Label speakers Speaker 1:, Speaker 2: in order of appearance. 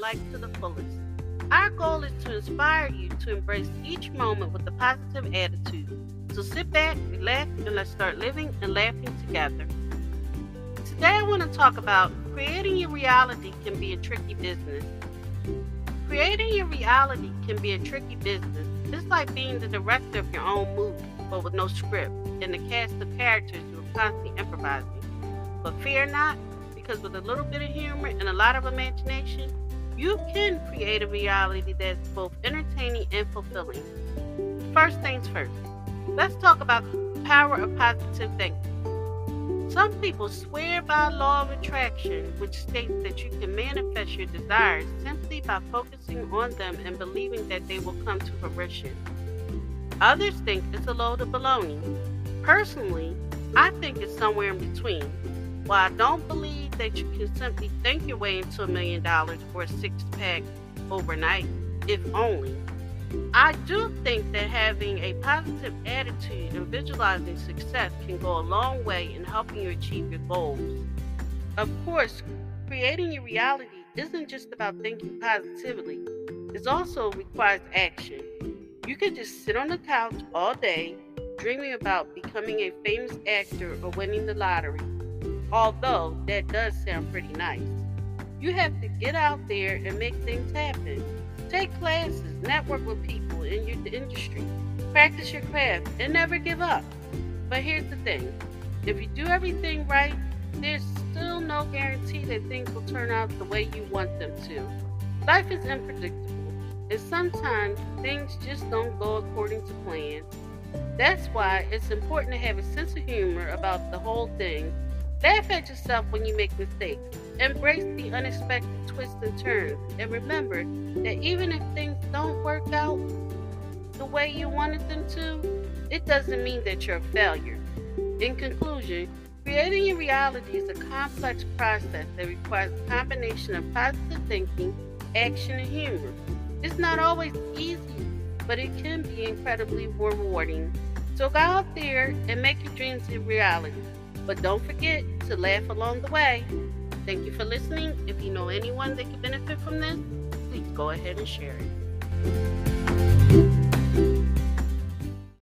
Speaker 1: life to the fullest. Our goal is to inspire you to embrace each moment with a positive attitude. So sit back, relax, and let's start living and laughing together. Today I want to talk about creating your reality can be a tricky business. Creating your reality can be a tricky business. It's like being the director of your own movie, but with no script, and the cast of characters you are constantly improvising. But fear not, because with a little bit of humor and a lot of imagination, you can create a reality that's both entertaining and fulfilling. First things first, let's talk about the power of positive thinking. Some people swear by law of attraction, which states that you can manifest your desires simply by focusing on them and believing that they will come to fruition. Others think it's a load of baloney. Personally, I think it's somewhere in between. While I don't believe that you can simply think your way into a million dollars or a six pack overnight, if only, I do think that having a positive attitude and visualizing success can go a long way in helping you achieve your goals. Of course, creating your reality isn't just about thinking positively, it also requires action. You could just sit on the couch all day dreaming about becoming a famous actor or winning the lottery although that does sound pretty nice. You have to get out there and make things happen. Take classes, network with people in your industry, practice your craft, and never give up. But here's the thing if you do everything right, there's still no guarantee that things will turn out the way you want them to. Life is unpredictable, and sometimes things just don't go according to plan. That's why it's important to have a sense of humor about the whole thing Laugh at yourself when you make mistakes. Embrace the unexpected twists and turns. And remember that even if things don't work out the way you wanted them to, it doesn't mean that you're a failure. In conclusion, creating your reality is a complex process that requires a combination of positive thinking, action, and humor. It's not always easy, but it can be incredibly rewarding. So go out there and make your dreams a reality. But don't forget to laugh along the way. Thank you for listening. If you know anyone that could benefit from this, please go ahead and share it.